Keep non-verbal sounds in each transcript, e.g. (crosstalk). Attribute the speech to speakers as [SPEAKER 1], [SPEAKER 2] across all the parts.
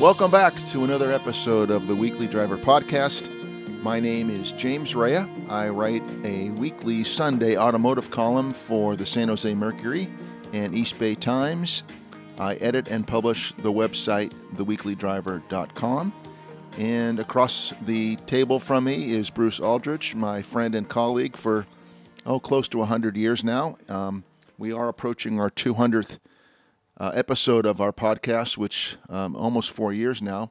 [SPEAKER 1] Welcome back to another episode of the Weekly Driver Podcast. My name is James Raia. I write a weekly Sunday automotive column for the San Jose Mercury and East Bay Times. I edit and publish the website, theweeklydriver.com. And across the table from me is Bruce Aldrich, my friend and colleague for, oh, close to 100 years now. Um, we are approaching our 200th uh, episode of our podcast, which um, almost four years now.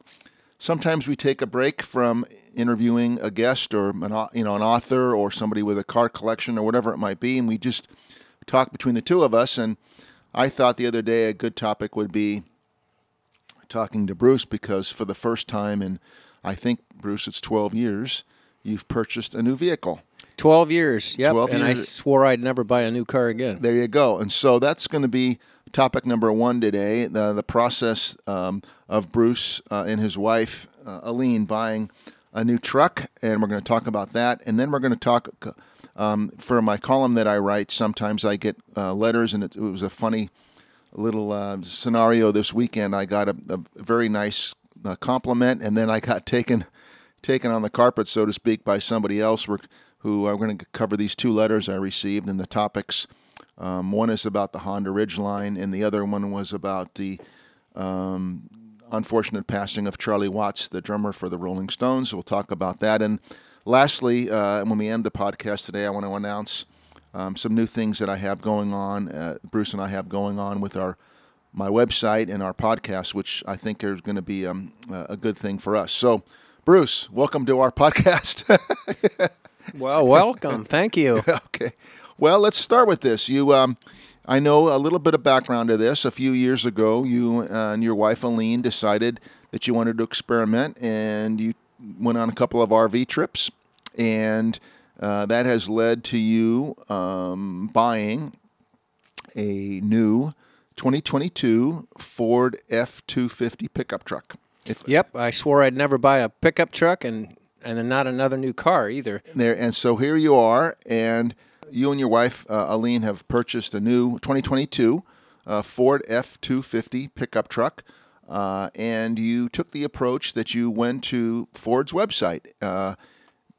[SPEAKER 1] Sometimes we take a break from interviewing a guest or an, you know an author or somebody with a car collection or whatever it might be, and we just talk between the two of us. And I thought the other day a good topic would be talking to Bruce because for the first time in I think Bruce, it's 12 years, you've purchased a new vehicle.
[SPEAKER 2] 12 years, yep.
[SPEAKER 1] 12
[SPEAKER 2] and I swore I'd never buy a new car again.
[SPEAKER 1] There you go. And so that's going to be topic number one today the, the process um, of Bruce uh, and his wife, uh, Alene, buying a new truck. And we're going to talk about that. And then we're going to talk um, for my column that I write. Sometimes I get uh, letters, and it, it, was a funny little uh, scenario this weekend. I got a, a very nice uh, compliment, and then I got (laughs) taken taken on the carpet, so to speak, by somebody else. We're, Who are going to cover these two letters I received, and the topics. Um, one is about the Honda Ridgeline, and the other one was about the um, unfortunate passing of Charlie Watts, the drummer for the Rolling Stones. We'll talk about that. And lastly, uh, when we end the podcast today, I want to announce um, some new things that I have going on. Uh, Bruce and I have going on with our my website and our podcast, which I think are going to be um, a good thing for us. So, Bruce, welcome to our (laughs) podcast.
[SPEAKER 2] well, welcome. Thank you. (laughs)
[SPEAKER 1] okay. Well, let's start with this. You, um, I know a little bit of background to this. A few years ago, you and your wife Alene decided that you wanted to experiment, and you went on a couple of RV trips, and uh, that has led to you um, buying a new 2022 Ford F250 pickup truck.
[SPEAKER 2] If, yep, I swore I'd never buy a pickup truck and and not another new car either.
[SPEAKER 1] There and so here you are, and you and your wife uh, Alene have purchased a new 2022 uh, Ford F250 pickup truck. Uh, and you took the approach that you went to Ford's website. Uh,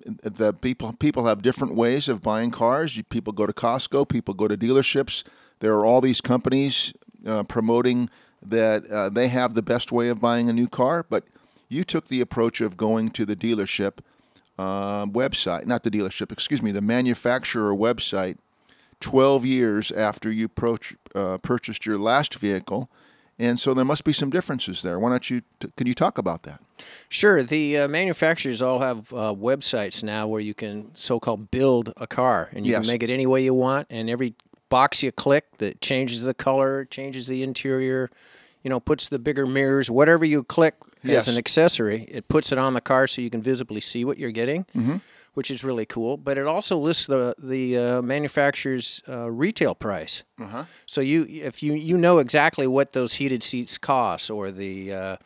[SPEAKER 1] the people people have different ways of buying cars. People go to Costco. People go to dealerships. There are all these companies uh, promoting that uh, they have the best way of buying a new car, but you took the approach of going to the dealership uh, website, not the dealership, excuse me, the manufacturer website, 12 years after you pro- uh, purchased your last vehicle. And so there must be some differences there. Why don't you? T- can you talk about that?
[SPEAKER 2] Sure. The uh, manufacturers all have uh, websites now where you can so-called build a car, and you
[SPEAKER 1] Yes.
[SPEAKER 2] can make it any way you want. And every box you click that changes the color, changes the interior, you know, puts the bigger mirrors, whatever you click
[SPEAKER 1] Yes.
[SPEAKER 2] as an accessory, it puts it on the car so you can visibly see what you're getting,
[SPEAKER 1] Mm-hmm.
[SPEAKER 2] which is really cool. But it also lists the the uh, manufacturer's uh, retail price.
[SPEAKER 1] Uh-huh.
[SPEAKER 2] So you, if you you know exactly what those heated seats cost, or the uh,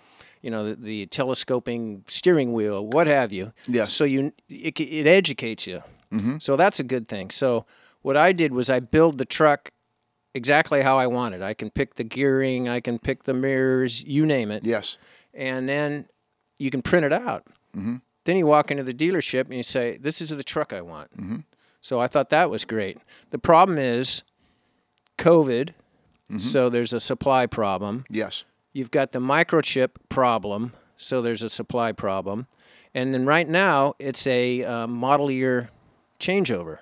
[SPEAKER 2] you know the, the telescoping steering wheel, what have you.
[SPEAKER 1] Yes.
[SPEAKER 2] So you it, it educates you. Mm-hmm. So that's a good thing. So what I did was I build the truck exactly how I wanted. I can pick the gearing, I can pick the mirrors, you name it,
[SPEAKER 1] Yes.
[SPEAKER 2] and then you can print it out. Mm-hmm. Then you walk into the dealership and you say, "This is the truck I want." Mm-hmm. So I thought that was great. The problem is COVID, so there's a supply problem.
[SPEAKER 1] Yes.
[SPEAKER 2] You've got the microchip problem, so there's a supply problem. And then right now, it's a uh, model year changeover.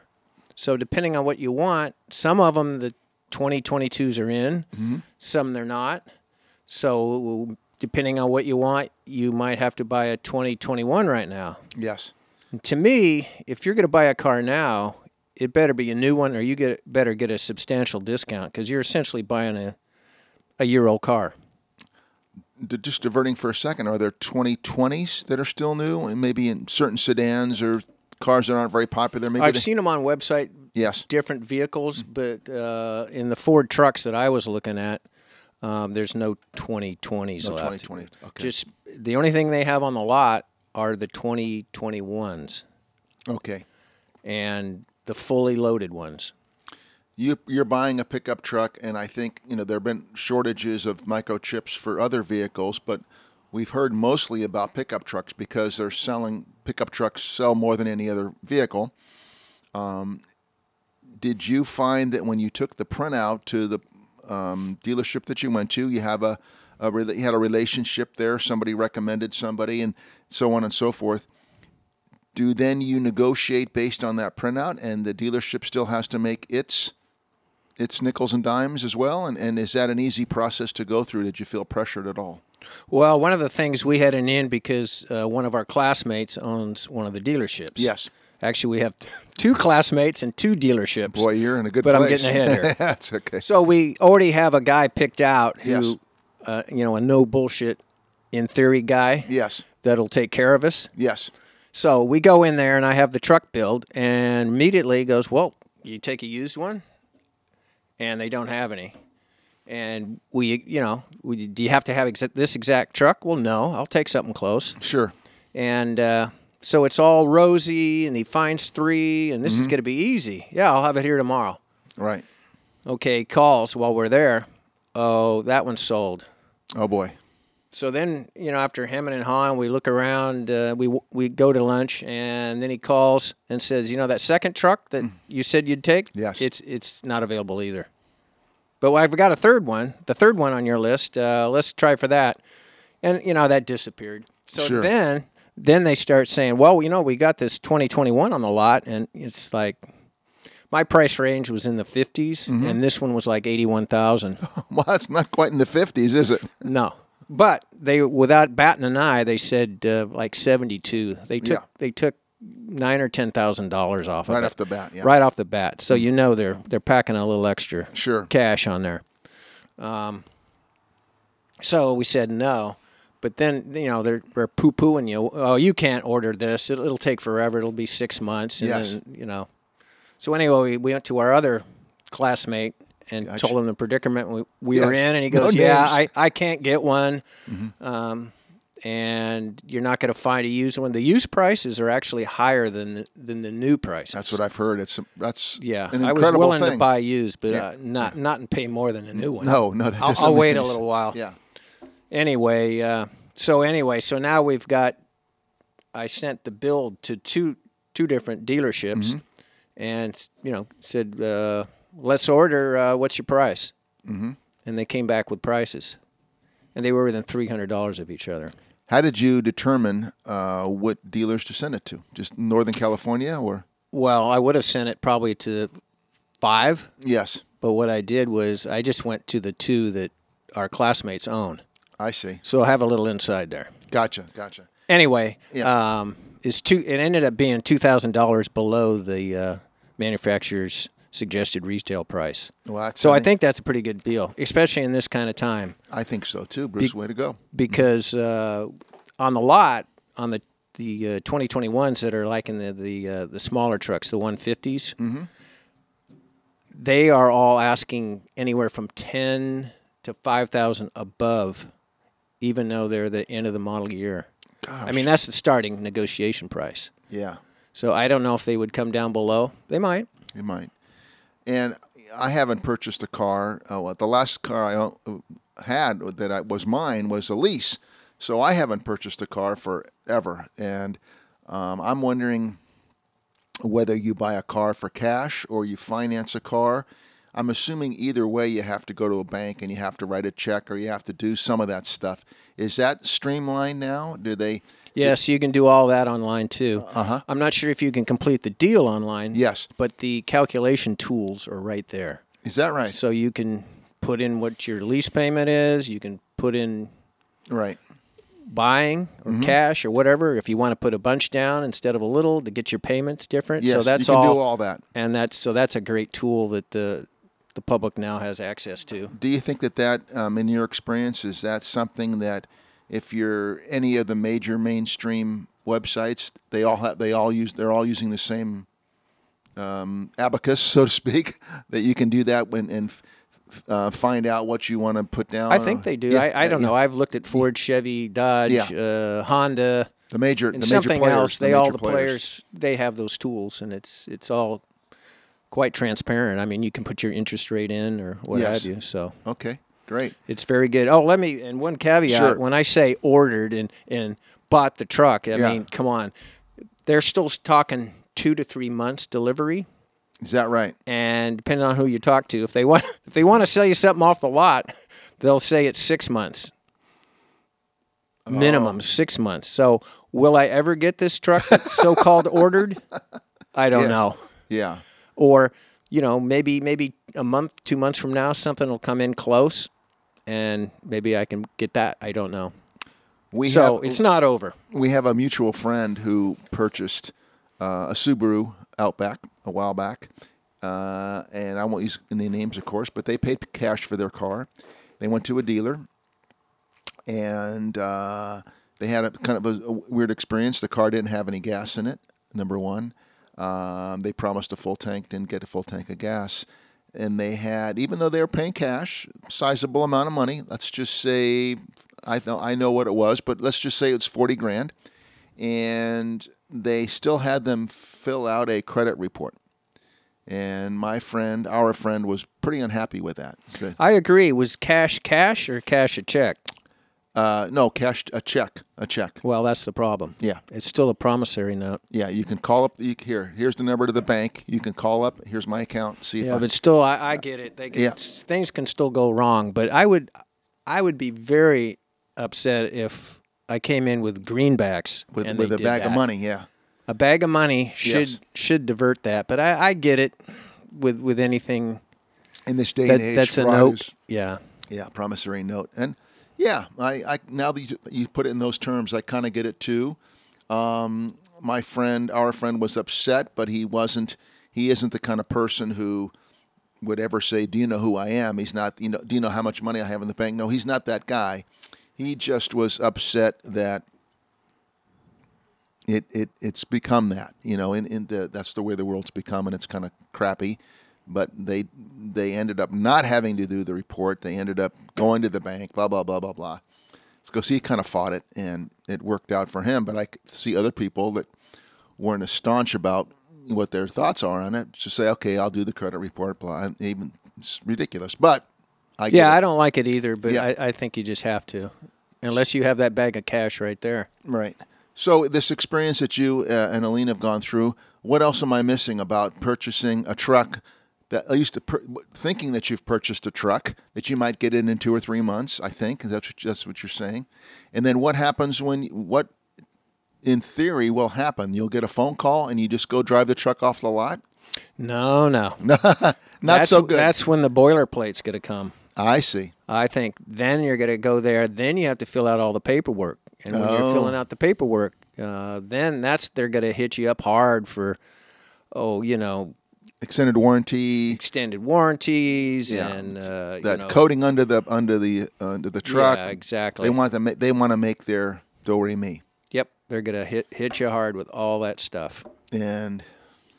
[SPEAKER 2] So depending on what you want, some of them, the 2022s are in, some they're not. So depending on what you want, you might have to buy a 2021 right now.
[SPEAKER 1] Yes.
[SPEAKER 2] To me, if you're going to buy a car now, it better be a new one, or you get better get a substantial discount because you're essentially buying a a year old car.
[SPEAKER 1] Just diverting for a second, are there 2020s that are still new, and maybe in certain sedans or cars that aren't very popular? Maybe
[SPEAKER 2] I've
[SPEAKER 1] they-
[SPEAKER 2] seen them on website,
[SPEAKER 1] Yes.
[SPEAKER 2] different vehicles, but uh, in the Ford trucks that I was looking at, um, there's no 2020s
[SPEAKER 1] No,
[SPEAKER 2] left.
[SPEAKER 1] 2020. Okay.
[SPEAKER 2] Just the only thing they have on the lot are the 2021s
[SPEAKER 1] okay.
[SPEAKER 2] and the fully loaded ones.
[SPEAKER 1] you you're buying a pickup truck, and I think you know there have been shortages of microchips for other vehicles, but we've heard mostly about pickup trucks because they're selling pickup trucks sell more than any other vehicle. Um, did you find that when you took the printout to the um, dealership that you went to, you have a, a you had a relationship there? Somebody recommended somebody, and so on and so forth. Do then you negotiate based on that printout, and the dealership still has to make its its nickels and dimes as well? And, and is that an easy process to go through? Did you feel pressured at all?
[SPEAKER 2] Well, one of the things we had an in because uh, one of our classmates owns one of the dealerships.
[SPEAKER 1] Yes.
[SPEAKER 2] Actually, we have two classmates and two dealerships.
[SPEAKER 1] Boy, you're in a good
[SPEAKER 2] But I'm
[SPEAKER 1] place.
[SPEAKER 2] getting ahead here. (laughs)
[SPEAKER 1] That's okay.
[SPEAKER 2] So we already have a guy picked out who,
[SPEAKER 1] Yes.
[SPEAKER 2] uh, you know, a no bullshit, in theory guy
[SPEAKER 1] Yes.
[SPEAKER 2] that'll take care of us.
[SPEAKER 1] Yes.
[SPEAKER 2] So we go in there and I have the truck build, and immediately goes, "Well, you take a used one," and they don't have any. And we, you know, we, do you have to have exa- this exact truck? Well, no, I'll take something close.
[SPEAKER 1] Sure.
[SPEAKER 2] And uh, so it's all rosy, and he finds three, and this is going to be easy. Yeah, I'll have it here tomorrow.
[SPEAKER 1] Right.
[SPEAKER 2] Okay, calls while we're there. Oh, that one's sold.
[SPEAKER 1] Oh boy.
[SPEAKER 2] So then, you know, after hemming and hawing, we look around. Uh, we we go to lunch, and then he calls and says, "You know that second truck that you said you'd take?
[SPEAKER 1] Yes.
[SPEAKER 2] it's it's not available either. But I've got a third one, the third one on your list. Uh, let's try for that." And you know that disappeared. So
[SPEAKER 1] Sure.
[SPEAKER 2] then, then they start saying, "Well, you know, we got this 2021 on the lot, and it's like." My price range was in the 50s, and this one was like 81,000. (laughs)
[SPEAKER 1] Well, that's not quite in the fifties, is it?
[SPEAKER 2] No, but they without batting an eye, they said uh, like seventy-two. They took
[SPEAKER 1] Yeah.
[SPEAKER 2] they took nine or ten thousand dollars off of
[SPEAKER 1] Right
[SPEAKER 2] it.
[SPEAKER 1] off the bat. Yeah.
[SPEAKER 2] right off the bat. So you know they're they're packing a little extra
[SPEAKER 1] Sure.
[SPEAKER 2] cash on there. Um, so we said no, but then you know they're they're poo pooing you. Oh, you can't order this. It'll, it'll take forever. It'll be six months. And
[SPEAKER 1] Yes.
[SPEAKER 2] Then, you know. So anyway, we, we went to our other classmate and
[SPEAKER 1] Gotcha.
[SPEAKER 2] told him the predicament we, we were in, and he
[SPEAKER 1] No
[SPEAKER 2] goes, "Yeah.
[SPEAKER 1] Mm-hmm.
[SPEAKER 2] I, I can't get one." Um, and you're not going to find a used one. The used prices are actually higher than the, than the new prices.
[SPEAKER 1] That's what I've heard. It's that's
[SPEAKER 2] Yeah,
[SPEAKER 1] an
[SPEAKER 2] I was willing
[SPEAKER 1] thing.
[SPEAKER 2] to buy used, but
[SPEAKER 1] Yeah.
[SPEAKER 2] uh, not not and pay more than a new one.
[SPEAKER 1] No, no,
[SPEAKER 2] I'll, I'll wait a little while.
[SPEAKER 1] Yeah.
[SPEAKER 2] Anyway, uh, so anyway, so now we've got. I sent the build to two two different dealerships,
[SPEAKER 1] Mm-hmm.
[SPEAKER 2] and you know said, uh, "Let's order. Uh, what's your price?" Mm-hmm. And they came back with prices, and they were within three hundred dollars of each other.
[SPEAKER 1] How did you determine uh, what dealers to send it to? Just Northern California, or
[SPEAKER 2] Well, I would have sent it probably to five,
[SPEAKER 1] yes,
[SPEAKER 2] but what I did was I just went to the two that our classmates own.
[SPEAKER 1] I see.
[SPEAKER 2] So I have a little inside there.
[SPEAKER 1] Gotcha, gotcha.
[SPEAKER 2] Anyway,
[SPEAKER 1] Yeah.
[SPEAKER 2] um, is two. It ended up being two thousand dollars below the uh, manufacturer's suggested retail price.
[SPEAKER 1] Well,
[SPEAKER 2] So I think that's a pretty good deal, especially in this kind of time,
[SPEAKER 1] I think so too. Bruce, way to go.
[SPEAKER 2] because uh, on the lot on the the uh, 2021s that are like in the the uh, the smaller trucks, the 150s, they are all asking anywhere from ten to five thousand above, even though they're the end of the model year. I mean, that's the starting negotiation price.
[SPEAKER 1] Yeah,
[SPEAKER 2] So I don't know if they would come down below. They might.
[SPEAKER 1] you might. And I haven't purchased a car. Uh, well, the last car I had that I, was mine was a lease, so I haven't purchased a car forever. And um, I'm wondering whether you buy a car for cash or you finance a car. I'm assuming either way you have to go to a bank and you have to write a check or you have to do some of that stuff. Is that streamlined now? Do they?
[SPEAKER 2] Yes, you can do all that online too.
[SPEAKER 1] Uh-huh.
[SPEAKER 2] I'm not sure if you can complete the deal online.
[SPEAKER 1] Yes.
[SPEAKER 2] But the calculation tools are right there.
[SPEAKER 1] Is that right?
[SPEAKER 2] So you can put in what your lease payment is. You can put in
[SPEAKER 1] Right.
[SPEAKER 2] buying or
[SPEAKER 1] Mm-hmm.
[SPEAKER 2] cash or whatever. If you want to put a bunch down instead of a little to get your payments different.
[SPEAKER 1] Yes,
[SPEAKER 2] so that's
[SPEAKER 1] you can
[SPEAKER 2] all,
[SPEAKER 1] do all that.
[SPEAKER 2] And that's so that's a great tool that the the public now has access to.
[SPEAKER 1] Do you think that that, um, in your experience, is that something that if you're any of the major mainstream websites, they all have they all use they're all using the same um, abacus, so to speak, (laughs) that you can do that when and uh, find out what you want to put down.
[SPEAKER 2] I think they do.
[SPEAKER 1] Yeah,
[SPEAKER 2] I, I don't
[SPEAKER 1] yeah.
[SPEAKER 2] know. I've looked at Ford, Chevy, Dodge,
[SPEAKER 1] Yeah.
[SPEAKER 2] uh, Honda,
[SPEAKER 1] The major,
[SPEAKER 2] and
[SPEAKER 1] the major
[SPEAKER 2] something
[SPEAKER 1] players,
[SPEAKER 2] else.
[SPEAKER 1] the
[SPEAKER 2] They all the players. they have those tools, and it's it's all quite transparent. I mean, you can put your interest rate in or what
[SPEAKER 1] Yes.
[SPEAKER 2] have you. So
[SPEAKER 1] Okay. Great.
[SPEAKER 2] It's very good. Oh, let me and one caveat:
[SPEAKER 1] Sure.
[SPEAKER 2] when I say ordered and and bought the truck, I
[SPEAKER 1] Yeah.
[SPEAKER 2] mean, come on, they're still talking two to three months delivery.
[SPEAKER 1] Is that right?
[SPEAKER 2] and depending on who you talk to, if they want (laughs) if they want to sell you something off the lot, they'll say it's six months. Oh. Minimum six months. So will I ever get this truck that's so called (laughs) ordered? I don't
[SPEAKER 1] Yes.
[SPEAKER 2] know.
[SPEAKER 1] Yeah.
[SPEAKER 2] Or, you know, maybe maybe a month, two months from now something will come in close and maybe I can get that. I don't know.
[SPEAKER 1] We
[SPEAKER 2] So
[SPEAKER 1] have,
[SPEAKER 2] it's not over.
[SPEAKER 1] we have a mutual friend who purchased uh, a Subaru Outback a while back, uh, and I won't use any names, of course, but they paid cash for their car. They went to a dealer, and uh, they had a kind of a, a weird experience. The car didn't have any gas in it. Number one, um, they promised a full tank, didn't get a full tank of gas. And they had, even though they were paying cash, sizable amount of money. Let's just say, I know I know what it was, but let's just say it's forty grand, and they still had them fill out a credit report. And my friend, our friend, was pretty unhappy with that. Said,
[SPEAKER 2] I agree. Was cash cash or cash a check?
[SPEAKER 1] Uh, no, cash a check, a check.
[SPEAKER 2] Well, that's the problem.
[SPEAKER 1] Yeah.
[SPEAKER 2] It's still a promissory note.
[SPEAKER 1] Yeah, you can call up. You, here, here's the number to the bank. You can call up. Here's my account. See if
[SPEAKER 2] Yeah, but still, I, I get it. They can,
[SPEAKER 1] Yeah.
[SPEAKER 2] things can still go wrong. But I would, I would be very upset if I came in with greenbacks
[SPEAKER 1] with with a bag of money. Yeah,
[SPEAKER 2] A bag of money should
[SPEAKER 1] Yes.
[SPEAKER 2] should divert that. But I, I get it with with anything
[SPEAKER 1] in this day
[SPEAKER 2] that,
[SPEAKER 1] and age,
[SPEAKER 2] that's a note.
[SPEAKER 1] is-
[SPEAKER 2] Yeah.
[SPEAKER 1] Yeah, promissory note, and yeah, I, I now that you, you put it in those terms, I kind of get it too. Um, my friend, our friend, was upset, but he wasn't. He isn't the kind of person who would ever say, "Do you know who I am?" He's not. You know, do you know how much money I have in the bank? No, he's not that guy. He just was upset that it, it it's become that you know in, in the that's the way the world's become and it's kind of crappy but they they ended up not having to do the report they ended up going to the bank blah blah blah blah blah he kind of fought it and it worked out for him but i see other people that weren't as staunch about what their thoughts are on it just say okay i'll do the credit report blah even it's ridiculous but i
[SPEAKER 2] Yeah. I don't like it either. But
[SPEAKER 1] Yeah.
[SPEAKER 2] I, I think you just have to, unless you have that bag of cash right there.
[SPEAKER 1] Right. So this experience that you uh, and Alene have gone through, what else am I missing about purchasing a truck? That I used to per- thinking that you've purchased a truck that you might get in in two or three months. I think that's what, that's what you're saying. And then what happens when what, in theory, will happen? You'll get a phone call and you just go drive the truck off the lot.
[SPEAKER 2] No, no, (laughs)
[SPEAKER 1] Not
[SPEAKER 2] that's,
[SPEAKER 1] so good.
[SPEAKER 2] That's when the boilerplate's going to come.
[SPEAKER 1] I see.
[SPEAKER 2] I think then you're going to go there. Then you have to fill out all the paperwork, and when
[SPEAKER 1] Oh.
[SPEAKER 2] you're filling out the paperwork, uh, then that's they're going to hit you up hard for, oh, you know,
[SPEAKER 1] Extended warranty.
[SPEAKER 2] extended warranties
[SPEAKER 1] Yeah.
[SPEAKER 2] and uh, you
[SPEAKER 1] That
[SPEAKER 2] know,
[SPEAKER 1] coating under the under the under the truck.
[SPEAKER 2] Yeah, exactly.
[SPEAKER 1] They want to make they want to make their do re mi.
[SPEAKER 2] Yep, they're going to hit hit you hard with all that stuff,
[SPEAKER 1] And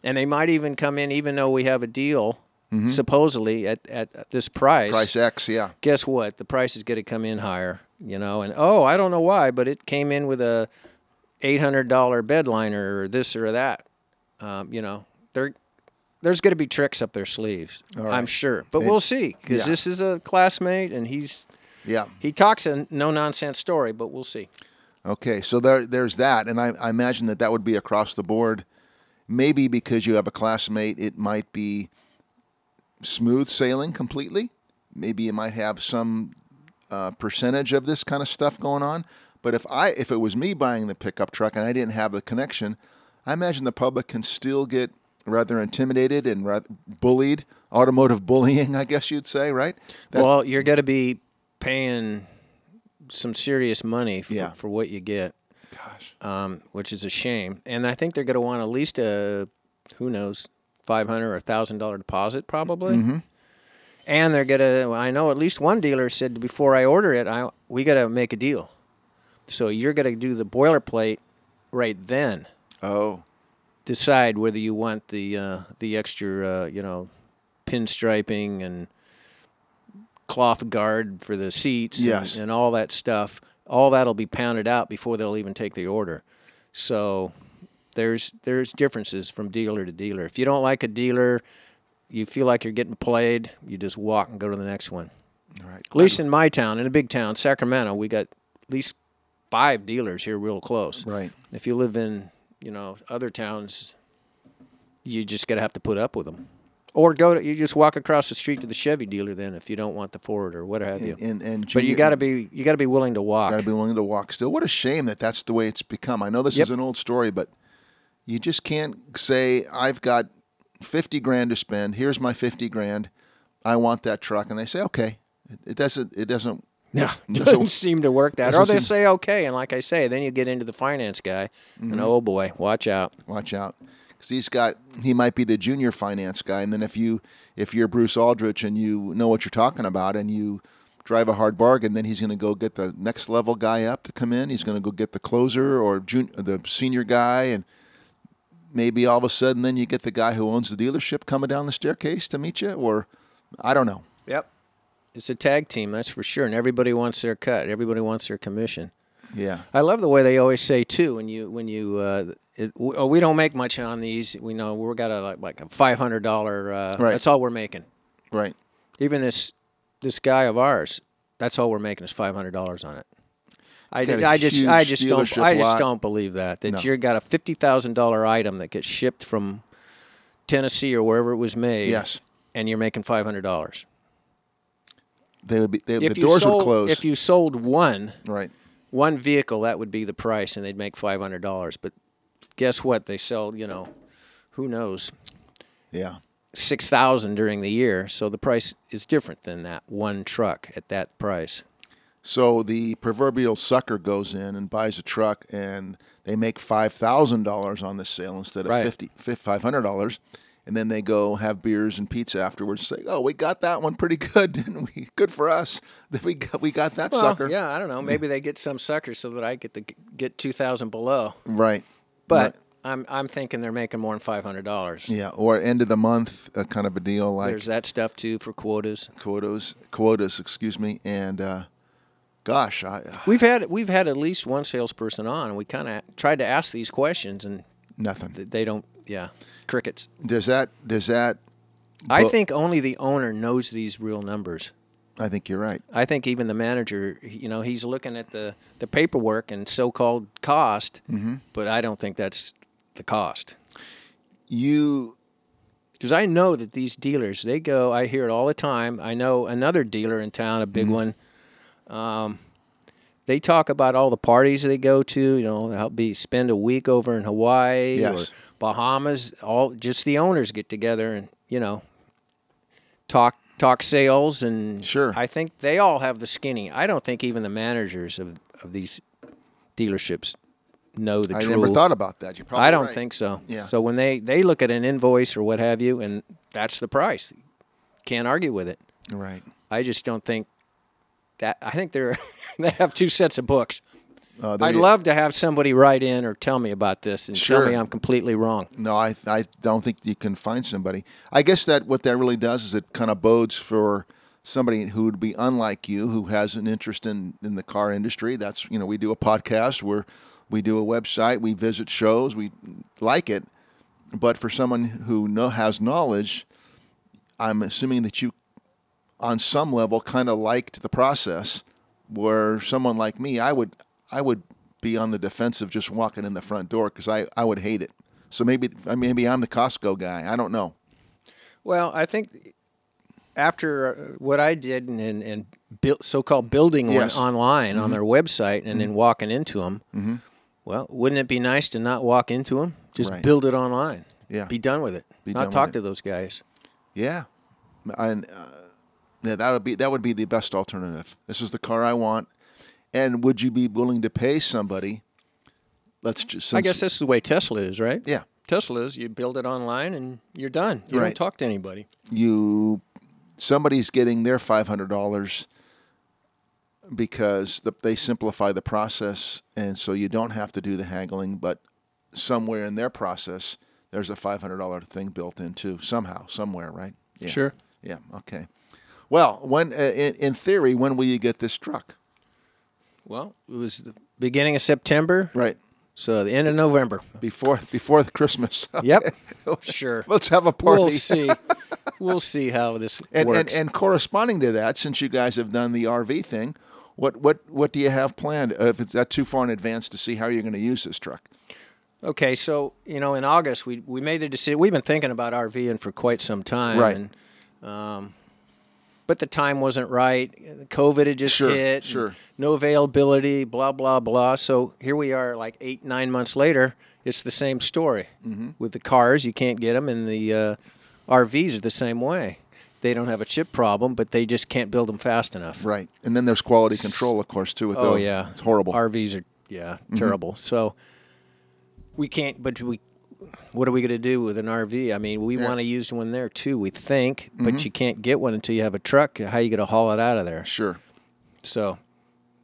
[SPEAKER 2] and they might even come in, even though we have a deal, supposedly at, at this price.
[SPEAKER 1] price X, yeah.
[SPEAKER 2] guess what? The price is going to come in higher, you know. And oh, I don't know why, but it came in with a eight hundred dollar bed liner or this or that. Um, you know, there there's going to be tricks up their sleeves.
[SPEAKER 1] All
[SPEAKER 2] I'm sure, but we'll see because
[SPEAKER 1] yeah.
[SPEAKER 2] this is a classmate and he's
[SPEAKER 1] Yeah.
[SPEAKER 2] he talks a no nonsense story, but we'll see.
[SPEAKER 1] Okay, so there, there's that, and I, I imagine that that would be across the board. Maybe because you have a classmate, it might be smooth sailing completely. Maybe you might have some uh, percentage of this kind of stuff going on. But if I, if it was me buying the pickup truck and I didn't have the connection, I imagine the public can still get rather intimidated and rather bullied, automotive bullying, I guess you'd say, right? That-
[SPEAKER 2] well, you're going to be paying some serious money for,
[SPEAKER 1] Yeah.
[SPEAKER 2] for what you get.
[SPEAKER 1] gosh,
[SPEAKER 2] um, which is a shame. And I think they're going to want at least a, who knows, five hundred or thousand dollar deposit probably.
[SPEAKER 1] Mm-hmm.
[SPEAKER 2] And they're gonna. I know at least one dealer said before I order it, I we got to make a deal. So you're going to do the boilerplate right then.
[SPEAKER 1] oh,
[SPEAKER 2] Decide whether you want the uh, the extra, uh, you know, pinstriping and cloth guard for the seats and-
[SPEAKER 1] Yes.
[SPEAKER 2] and, all that stuff. All that'll be pounded out before they'll even take the order. So there's there's differences from dealer to dealer. If you don't like a dealer, you feel like you're getting played, you just walk and go to the next one.
[SPEAKER 1] Right.
[SPEAKER 2] At least in my town, in a big town, Sacramento, we got at least five dealers here real close.
[SPEAKER 1] Right.
[SPEAKER 2] If you live in, you know, other towns, you just got to have to put up with them. Or go to you just walk across the street to the Chevy dealer then if you don't want the Ford or what have you.
[SPEAKER 1] And and
[SPEAKER 2] but you got to be you got to be willing to walk.
[SPEAKER 1] got to be willing to walk still. What a shame that that's the way it's become. I know this
[SPEAKER 2] Yep.
[SPEAKER 1] is an old story, but you just can't say I've got 50 grand to spend. Here's my 50 grand. I want that truck and they say okay. It, it doesn't it doesn't
[SPEAKER 2] Yeah,
[SPEAKER 1] doesn't-
[SPEAKER 2] doesn't seem to work that. Or they say okay, and like I say, then you get into the finance guy,
[SPEAKER 1] Mm-hmm.
[SPEAKER 2] and oh boy, watch out.
[SPEAKER 1] watch out because he's got he might be the junior finance guy and then if you if you're bruce aldrich and you know what you're talking about and you drive a hard bargain then he's going to go get the next level guy up to come in he's going to go get the closer or jun- the senior guy and maybe all of a sudden then you get the guy who owns the dealership coming down the staircase to meet you or i don't know
[SPEAKER 2] Yep, it's a tag team, that's for sure, and everybody wants their cut. Everybody wants their commission.
[SPEAKER 1] yeah
[SPEAKER 2] I love the way they always say too when you when you uh, it, w- oh, we don't make much on these. We know we're got a like, like a five hundred dollar. Uh,
[SPEAKER 1] Right.
[SPEAKER 2] That's all we're making.
[SPEAKER 1] right
[SPEAKER 2] Even this this guy of ours, that's all we're making is five hundred dollars on it. I, did- I just I just don't I just
[SPEAKER 1] lot.
[SPEAKER 2] don't believe that that
[SPEAKER 1] No.
[SPEAKER 2] you got a fifty thousand dollar item that gets shipped from Tennessee or wherever it was made.
[SPEAKER 1] Yes.
[SPEAKER 2] and you're making five hundred dollars.
[SPEAKER 1] They would be they, the doors
[SPEAKER 2] sold,
[SPEAKER 1] would close
[SPEAKER 2] If you sold one
[SPEAKER 1] right
[SPEAKER 2] one vehicle, that would be the price, and they'd make five hundred dollars. But guess what? They sell, you know, who knows,
[SPEAKER 1] yeah
[SPEAKER 2] six thousand during the year. So the price is different than that one truck at that price.
[SPEAKER 1] So the proverbial sucker goes in and buys a truck, and they make five thousand dollars on the sale instead of
[SPEAKER 2] Right.
[SPEAKER 1] fifty five hundred dollars, and then they go have beers and pizza afterwards. And say, "Oh, we got that one pretty good, (laughs) didn't we? Good for us (laughs) that we got we got that
[SPEAKER 2] Well,
[SPEAKER 1] sucker."
[SPEAKER 2] yeah, I don't know. Maybe they get some suckers so that I get the get two thousand below.
[SPEAKER 1] Right.
[SPEAKER 2] But I'm I'm thinking they're making more than five hundred dollars.
[SPEAKER 1] yeah, or end of the month uh, kind of a deal like
[SPEAKER 2] There's that stuff too for quotas.
[SPEAKER 1] quotas, quotas, excuse me, and uh, gosh, I
[SPEAKER 2] We've had we've had at least one salesperson on, and we kind of tried to ask these questions, and
[SPEAKER 1] nothing.
[SPEAKER 2] th- they don't. Yeah, crickets.
[SPEAKER 1] Does that does that?
[SPEAKER 2] I think only the owner knows these real numbers.
[SPEAKER 1] I think you're right.
[SPEAKER 2] I think even the manager, you know, he's looking at the, the paperwork and so-called cost,
[SPEAKER 1] Mm-hmm.
[SPEAKER 2] but I don't think that's the cost.
[SPEAKER 1] You
[SPEAKER 2] Because I know that these dealers, they go. I hear it all the time. I know another dealer in town, a big
[SPEAKER 1] Mm-hmm.
[SPEAKER 2] one. Um, they talk about all the parties they go to. You know, they'll be spend a week over in Hawaii
[SPEAKER 1] Yes.
[SPEAKER 2] or Bahamas. All just the owners get together and you know talk talk sales and
[SPEAKER 1] Sure.
[SPEAKER 2] I think they all have the skinny. I don't think even the managers of of these dealerships know the truth.
[SPEAKER 1] I
[SPEAKER 2] true.
[SPEAKER 1] never thought about that. You're probably
[SPEAKER 2] I don't
[SPEAKER 1] right.
[SPEAKER 2] think so.
[SPEAKER 1] Yeah.
[SPEAKER 2] So when they they look at an invoice or what have you, and that's the price, can't argue with it.
[SPEAKER 1] Right.
[SPEAKER 2] I just don't think that. I think they're (laughs) they have two sets of books.
[SPEAKER 1] Uh,
[SPEAKER 2] I'd love to have somebody write in or tell me about this and tell me I'm completely wrong.
[SPEAKER 1] No, I I don't think you can find somebody. I guess that what that really does is it kind of bodes for somebody who would be unlike you, who has an interest in in the car industry. That's you know we do a podcast where we do a website, we visit shows, we like it. But for someone who know, has knowledge, I'm assuming that you, on some level, kind of liked the process. Where someone like me, I would I would be on the defensive just walking in the front door because I, I would hate it. So maybe maybe I'm the Costco guy. I don't know.
[SPEAKER 2] Well, I think after uh, what I did and and, and built so-called building
[SPEAKER 1] Yes.
[SPEAKER 2] one online on their website and then walking into them. Mm-hmm. Well, wouldn't it be nice to not walk into them? Just
[SPEAKER 1] Right.
[SPEAKER 2] build it online.
[SPEAKER 1] Yeah.
[SPEAKER 2] Be done with it.
[SPEAKER 1] Be
[SPEAKER 2] not talk
[SPEAKER 1] it.
[SPEAKER 2] to those guys.
[SPEAKER 1] Yeah, and uh, yeah, that would be that would be the best alternative. This is the car I want. And would you be willing to pay somebody? Let's just.
[SPEAKER 2] I guess this is the way Tesla is, right?
[SPEAKER 1] Yeah.
[SPEAKER 2] Tesla is you build it online and you're done. You
[SPEAKER 1] Right.
[SPEAKER 2] don't talk to anybody.
[SPEAKER 1] you somebody's getting their five hundred dollars because the, they simplify the process, and so you don't have to do the haggling. But somewhere in their process, there's a five hundred dollar thing built in too. Somehow, somewhere, right? Yeah.
[SPEAKER 2] Sure.
[SPEAKER 1] Yeah. Okay. Well, when uh, in, in theory, when will you get this truck?
[SPEAKER 2] Well, it was the beginning of September,
[SPEAKER 1] Right.
[SPEAKER 2] so the end of November.
[SPEAKER 1] Before before the Christmas. (laughs)
[SPEAKER 2] Yep. (laughs) sure.
[SPEAKER 1] Let's have a party.
[SPEAKER 2] We'll see. (laughs) we'll see how this
[SPEAKER 1] And, and
[SPEAKER 2] works.
[SPEAKER 1] and corresponding to that, since you guys have done the RV thing, what what what do you have planned? Uh, if it's that too far in advance to see how you're going to use this truck?
[SPEAKER 2] Okay, so you know, in August we we made the decision. We've been thinking about RVing for quite some time,
[SPEAKER 1] Right.
[SPEAKER 2] And, um, but the time wasn't right. COVID had just
[SPEAKER 1] Sure,
[SPEAKER 2] hit.
[SPEAKER 1] sure.
[SPEAKER 2] No availability. Blah blah blah. So here we are, like eight nine months later. It's the same story
[SPEAKER 1] Mm-hmm.
[SPEAKER 2] with the cars. You can't get them, and the uh, RVs are the same way. They don't have a chip problem, but they just can't build them fast enough.
[SPEAKER 1] Right, and then there's quality control, of course, too. With
[SPEAKER 2] Oh
[SPEAKER 1] those.
[SPEAKER 2] yeah,
[SPEAKER 1] it's horrible. Mm-hmm.
[SPEAKER 2] RVs are yeah terrible. So we can't. But we, what are we going to do with an RV? I mean, we want to use one there too. We think,
[SPEAKER 1] Mm-hmm.
[SPEAKER 2] but you can't get one until you have a truck. How are you going to haul it out of there?
[SPEAKER 1] sure.
[SPEAKER 2] So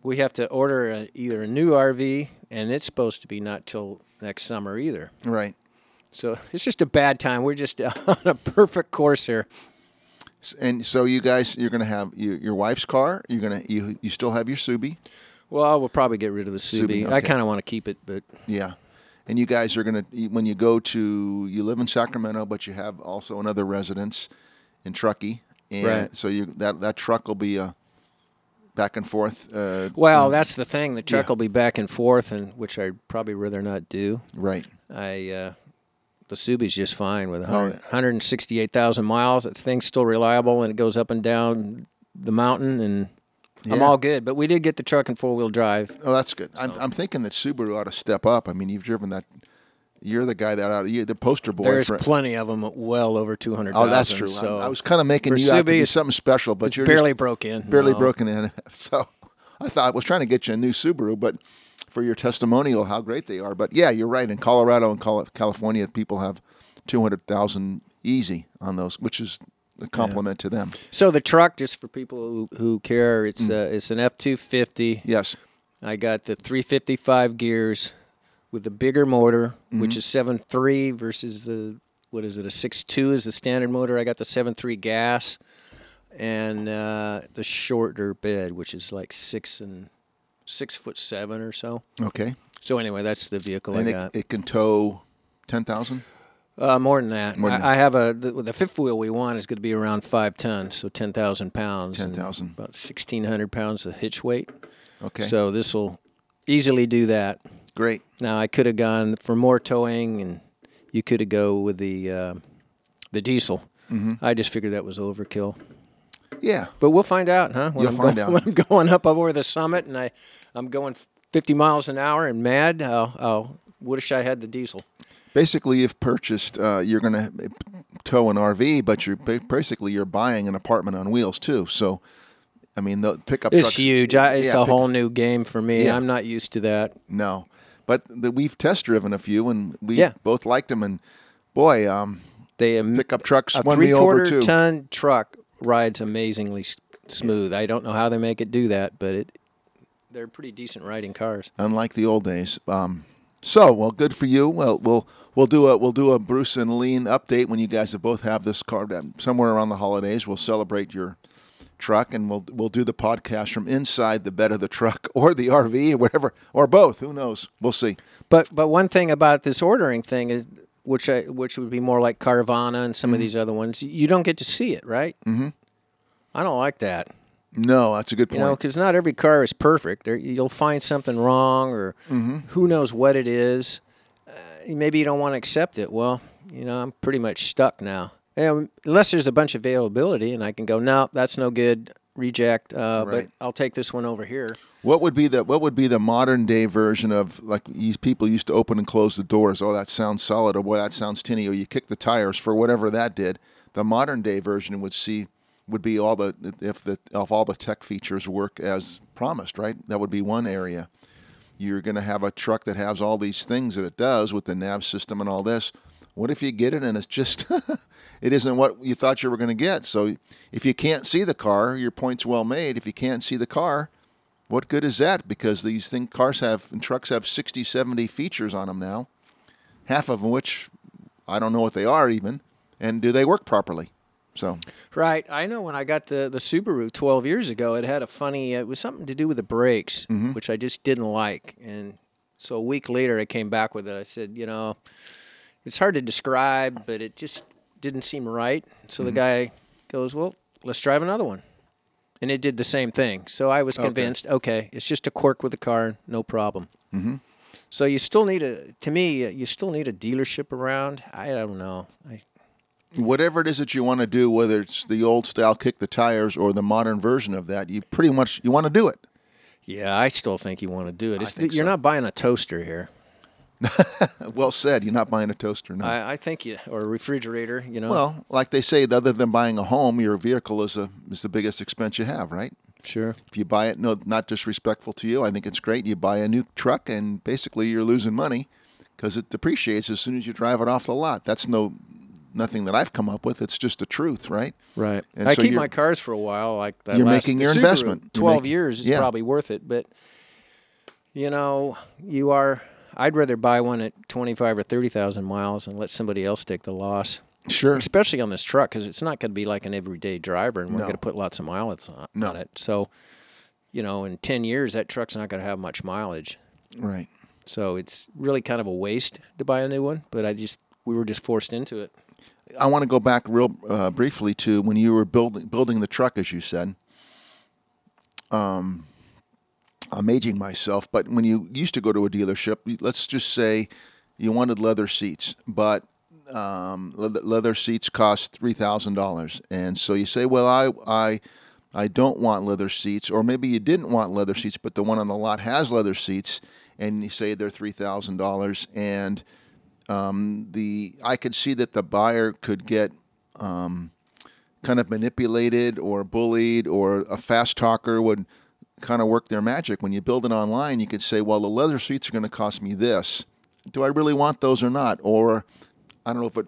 [SPEAKER 2] we have to order a, either a new RV, and it's supposed to be not till next summer either.
[SPEAKER 1] Right.
[SPEAKER 2] So (laughs) it's just a bad time. We're just (laughs) on a perfect course here.
[SPEAKER 1] And so you guys, you're going to have you, your wife's car. You're going to you you still have your Subi.
[SPEAKER 2] Well, we'll probably get rid of the Subi.
[SPEAKER 1] Subi,
[SPEAKER 2] I kind of want to keep it, but
[SPEAKER 1] Yeah. And you guys are going to when you go to you live in Sacramento, but you have also another residence in Truckee, and
[SPEAKER 2] Right.
[SPEAKER 1] so you that that truck will be uh, back and forth. Uh,
[SPEAKER 2] Well, that's the thing. The truck
[SPEAKER 1] Yeah.
[SPEAKER 2] will be back and forth, and which I'd probably rather not do.
[SPEAKER 1] right.
[SPEAKER 2] I uh, the Subi's just fine with
[SPEAKER 1] Oh, yeah.
[SPEAKER 2] 168,000 miles. That thing's still reliable, and it goes up and down the mountain, and I'm all good. But we did get the truck in four wheel drive.
[SPEAKER 1] Oh, that's good. I'm, I'm thinking that Subaru ought to step up. I mean, you've driven that. You're the guy that ought. You're the poster boy.
[SPEAKER 2] There's
[SPEAKER 1] for,
[SPEAKER 2] plenty of them, well over 200.
[SPEAKER 1] oh, that's true.
[SPEAKER 2] So
[SPEAKER 1] I, I was kind of making you out to be something special, but you're
[SPEAKER 2] barely broke in.
[SPEAKER 1] barely
[SPEAKER 2] no.
[SPEAKER 1] broken in. (laughs) So I thought I was trying to get you a new Subaru, but for your testimonial, how great they are. But yeah, you're right. In Colorado and California, people have 200,000 easy on those, which is a compliment to them.
[SPEAKER 2] So the truck, just for people who, who care,
[SPEAKER 1] Mm.
[SPEAKER 2] it's uh, it's an F250.
[SPEAKER 1] Yes.
[SPEAKER 2] I got the 355 gears with the bigger motor,
[SPEAKER 1] Mm-hmm.
[SPEAKER 2] which is 7.3 versus the what is it? A six two is the standard motor. I got the 7.3 gas, and uh, the shorter bed, which is like six and six foot seven or so.
[SPEAKER 1] Okay.
[SPEAKER 2] So anyway, that's the vehicle
[SPEAKER 1] And
[SPEAKER 2] I
[SPEAKER 1] it,
[SPEAKER 2] got.
[SPEAKER 1] it can tow 10,000?
[SPEAKER 2] Uh, more than that.
[SPEAKER 1] More than
[SPEAKER 2] I, I have a the, the fifth wheel we want is going to be around five tons, so ten thousand pounds.
[SPEAKER 1] 10,000.
[SPEAKER 2] About sixteen hundred pounds of hitch weight.
[SPEAKER 1] Okay.
[SPEAKER 2] So this will easily do that.
[SPEAKER 1] Great.
[SPEAKER 2] Now I could have gone for more towing, and you could have go with the uh, the diesel.
[SPEAKER 1] Mm-hmm.
[SPEAKER 2] I just figured that was overkill.
[SPEAKER 1] Yeah.
[SPEAKER 2] But we'll find out, huh? When
[SPEAKER 1] You'll
[SPEAKER 2] I'm
[SPEAKER 1] find
[SPEAKER 2] go-
[SPEAKER 1] out. (laughs)
[SPEAKER 2] When I'm going up over the summit, and I I'm going 50 miles an hour and mad. I'll, I'll wish I had the diesel.
[SPEAKER 1] Basically, if purchased, uh, you're going to tow an RV, but you're basically you're buying an apartment on wheels too. So, I mean, the pickup
[SPEAKER 2] It's
[SPEAKER 1] trucks.
[SPEAKER 2] huge. I, it's
[SPEAKER 1] yeah,
[SPEAKER 2] a whole new game for me.
[SPEAKER 1] Yeah.
[SPEAKER 2] I'm not used to that.
[SPEAKER 1] No, but the, we've test driven a few, and we
[SPEAKER 2] Yeah.
[SPEAKER 1] both liked them. And boy, um,
[SPEAKER 2] They am-
[SPEAKER 1] pickup trucks
[SPEAKER 2] a
[SPEAKER 1] won me over too.
[SPEAKER 2] ton truck rides amazingly smooth. I don't know how they make it do that, but it they're pretty decent riding cars.
[SPEAKER 1] unlike the old days. Um, so, well, good for you. Well, we'll we'll do a we'll do a Bruce and Lean update when you guys have both have this car um, somewhere around the holidays. We'll celebrate your truck, and we'll we'll do the podcast from inside the bed of the truck (laughs) or the RV or whatever or both. Who knows? We'll see.
[SPEAKER 2] But but one thing about this ordering thing is which I, which would be more like Carvana and some
[SPEAKER 1] Mm-hmm.
[SPEAKER 2] of these other ones. You don't get to see it, right? Mm-hmm. I don't like that.
[SPEAKER 1] No, that's a good
[SPEAKER 2] You
[SPEAKER 1] point.
[SPEAKER 2] know, because not every car is perfect. There, you'll find something wrong, or
[SPEAKER 1] Mm-hmm.
[SPEAKER 2] who knows what it is. Uh, maybe you don't want to accept it. Well, you know, I'm pretty much stuck now. And unless there's a bunch of availability, and I can go, no, that's no good, reject. Uh,
[SPEAKER 1] Right.
[SPEAKER 2] But I'll take this one over here.
[SPEAKER 1] What would be the what would be the modern day version of like these people used to open and close the doors? Oh, that sounds solid, or boy, that sounds tinny, or you kick the tires for whatever that did. The modern day version would see would be all the if the if all the tech features work as promised, right? That would be one area. You're going to have a truck that has all these things that it does with the nav system and all this. What if you get it and it's just (laughs) it isn't what you thought you were going to get? So if you can't see the car, your point's well made. If you can't see the car, what good is that? Because these thing cars have and trucks have 60, 70 features on them now, half of which I don't know what they are even, and do they work properly? So
[SPEAKER 2] Right. I know when I got the, the Subaru 12 years ago, it had a funny, it was something to do with the brakes,
[SPEAKER 1] Mm-hmm.
[SPEAKER 2] which I just didn't like. And so a week later, I came back with it. I said, you know, it's hard to describe, but it just didn't seem right. So
[SPEAKER 1] Mm-hmm.
[SPEAKER 2] the guy goes, "Well, let's drive another one," and it did the same thing. So I was convinced, okay, it's just a quirk with the car, no problem. Mm-hmm. So you still need a, to me, uh, you still need a dealership around. I don't know. I,
[SPEAKER 1] Whatever it is that you want to do, whether it's the old style kick the tires or the modern version of that, you pretty much you want to do it.
[SPEAKER 2] yeah, I still think you want to do it. It's,
[SPEAKER 1] think
[SPEAKER 2] you're
[SPEAKER 1] so.
[SPEAKER 2] not buying a toaster here. (laughs)
[SPEAKER 1] Well said. You're not buying a toaster, no.
[SPEAKER 2] I, I think you or a refrigerator. You know.
[SPEAKER 1] well, like they say, other than buying a home, your vehicle is a is the biggest expense you have, right?
[SPEAKER 2] sure.
[SPEAKER 1] If you buy it, no, not disrespectful to you. I think it's great. You buy a new truck, and basically you're losing money because it depreciates as soon as you drive it off the lot. That's no nothing that I've come up with. It's just the truth, right?
[SPEAKER 2] Right.
[SPEAKER 1] And
[SPEAKER 2] I
[SPEAKER 1] so
[SPEAKER 2] keep my cars for a while. Like that
[SPEAKER 1] You're
[SPEAKER 2] last-
[SPEAKER 1] making your
[SPEAKER 2] Subaru,
[SPEAKER 1] investment.
[SPEAKER 2] Twelve
[SPEAKER 1] making-
[SPEAKER 2] years is
[SPEAKER 1] yeah.
[SPEAKER 2] probably worth it, but you know, you are. I'd rather buy one at twenty-five or thirty thousand miles and let somebody else take the loss,
[SPEAKER 1] Sure.
[SPEAKER 2] especially on this truck because it's not going to be like an everyday driver, and we're
[SPEAKER 1] No.
[SPEAKER 2] going to put lots of mileage on,
[SPEAKER 1] No.
[SPEAKER 2] on it. So, you know, in ten years, that truck's not going to have much mileage.
[SPEAKER 1] Right.
[SPEAKER 2] So it's really kind of a waste to buy a new one. But I just we were just forced into it.
[SPEAKER 1] I want to go back real uh, briefly to when you were building building the truck, as you said. Um, I'm aging myself, but when you used to go to a dealership, let's just say you wanted leather seats, but um, leather seats cost three thousand dollars, and so you say, "Well, I, I, I don't want leather seats," or maybe you didn't want leather seats, but the one on the lot has leather seats, and you say they're three thousand dollars, and um, the I could see that the buyer could get um, kind of manipulated or bullied, or a fast talker would kind of work their magic. When you build it online, you could say, "Well, the leather seats are going to cost me this. Do I really want those or not?" Or I don't know if it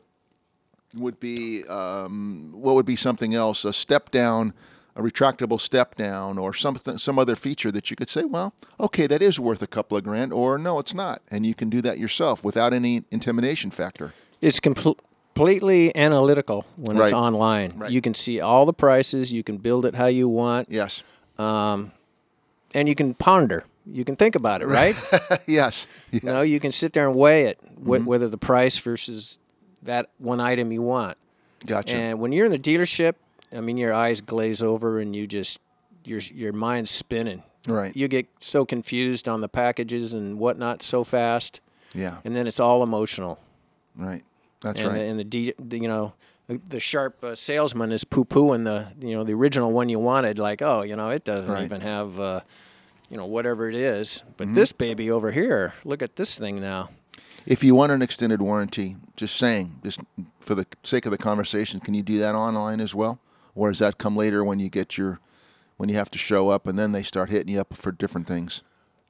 [SPEAKER 1] would be um, what would be something else, a step down, a retractable step down, or something, some other feature that you could say, well, okay, that is worth a couple of grand, or no, it's not, and you can do that yourself without any intimidation factor.
[SPEAKER 2] It's compl- completely analytical when it's online.
[SPEAKER 1] Right.
[SPEAKER 2] You can see all the prices. You can build it how you want,
[SPEAKER 1] Yes,
[SPEAKER 2] and you can ponder. You can think about it, right?
[SPEAKER 1] yes, (laughs) yes.
[SPEAKER 2] You know, you can sit there and weigh it,
[SPEAKER 1] Mm-hmm.
[SPEAKER 2] whether the price versus that one item you want.
[SPEAKER 1] gotcha.
[SPEAKER 2] And when you're in the dealership, I mean, your eyes glaze over and you just your your mind's spinning.
[SPEAKER 1] Right.
[SPEAKER 2] You get so confused on the packages and whatnot so fast,
[SPEAKER 1] yeah,
[SPEAKER 2] and then it's all emotional.
[SPEAKER 1] right. That's
[SPEAKER 2] and
[SPEAKER 1] right.
[SPEAKER 2] the, and the, D, the you know the, sharp uh, salesman is poo pooing the you know the original one you wanted like oh you know it doesn't
[SPEAKER 1] Right.
[SPEAKER 2] even have uh, you know whatever it is
[SPEAKER 1] Mm-hmm.
[SPEAKER 2] but this baby over here look at this thing now
[SPEAKER 1] If you want an extended warranty, just saying, just for the sake of the conversation, can you do that online as well, or does that come later when you get your, when you have to show up and then they start hitting you up for different things?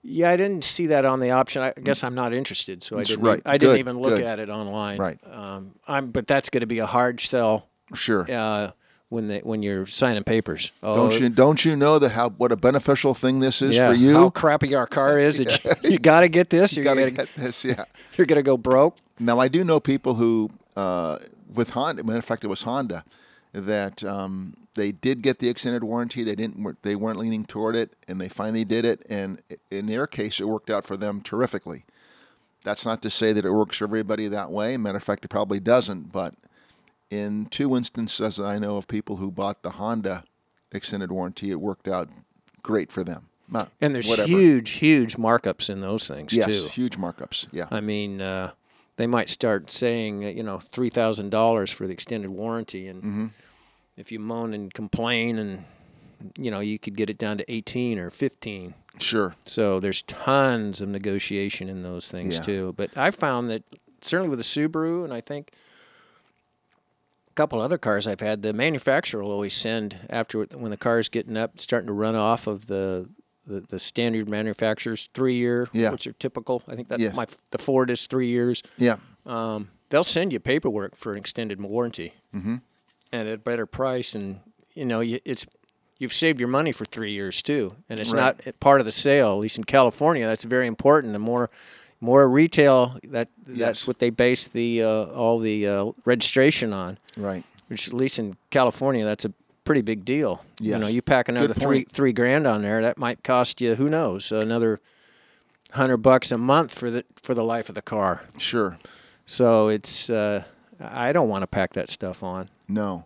[SPEAKER 2] yeah I didn't see that on the option I guess I'm not interested so I didn't
[SPEAKER 1] right.
[SPEAKER 2] I didn't
[SPEAKER 1] Good,
[SPEAKER 2] even look
[SPEAKER 1] good.
[SPEAKER 2] at it online
[SPEAKER 1] Right.
[SPEAKER 2] um, I'm but that's going to be a hard sell
[SPEAKER 1] Sure.
[SPEAKER 2] uh, when they when you're signing papers oh,
[SPEAKER 1] Don't you don't you know that how what a beneficial thing this is
[SPEAKER 2] yeah,
[SPEAKER 1] for you?
[SPEAKER 2] how crappy our car is that (laughs) (laughs) you, you got to get this
[SPEAKER 1] you gotta
[SPEAKER 2] gonna,
[SPEAKER 1] get this, yeah. (laughs)
[SPEAKER 2] you're gonna go broke
[SPEAKER 1] Now I do know people who, uh, with Honda. Matter of fact, it was Honda that um, they did get the extended warranty. They didn't. They weren't leaning toward it, and they finally did it. And in their case, it worked out for them terrifically. That's not to say that it works for everybody that way. Matter of fact, it probably doesn't. But in two instances, I know of people who bought the Honda extended warranty. It worked out great for them. Not-
[SPEAKER 2] And there's
[SPEAKER 1] whatever.
[SPEAKER 2] huge, huge markups in those things
[SPEAKER 1] yes,
[SPEAKER 2] too.
[SPEAKER 1] huge markups. Yeah,
[SPEAKER 2] I mean, uh, they might start saying, you know, three thousand dollars for the extended warranty, and
[SPEAKER 1] Mm-hmm.
[SPEAKER 2] If you moan and complain, and you know, you could get it down to eighteen or fifteen.
[SPEAKER 1] sure.
[SPEAKER 2] So there's tons of negotiation in those things
[SPEAKER 1] Yeah.
[SPEAKER 2] too. But I found that certainly with the Subaru, and I think a couple other cars I've had, the manufacturer will always send after when the car's getting up, starting to run off of the the, the standard manufacturers three year,
[SPEAKER 1] Yeah.
[SPEAKER 2] which are typical. I think that
[SPEAKER 1] Yes.
[SPEAKER 2] my the Ford is three years.
[SPEAKER 1] Yeah,
[SPEAKER 2] Um, they'll send you paperwork for an extended warranty, mm-hmm. And at a better price, and you know you, it's you've saved your money for three years too, and it's
[SPEAKER 1] Right.
[SPEAKER 2] not part of the sale. At least in California, that's very important. The more more retail that
[SPEAKER 1] Yes.
[SPEAKER 2] that's what they base the uh, all the uh, registration on.
[SPEAKER 1] right.
[SPEAKER 2] Which at least in California, that's a pretty big deal. You know, you pack another three three grand on there, that might cost you who knows another hundred bucks a month for the for the life of the car.
[SPEAKER 1] Sure.
[SPEAKER 2] So it's uh, I don't want to pack that stuff on.
[SPEAKER 1] No.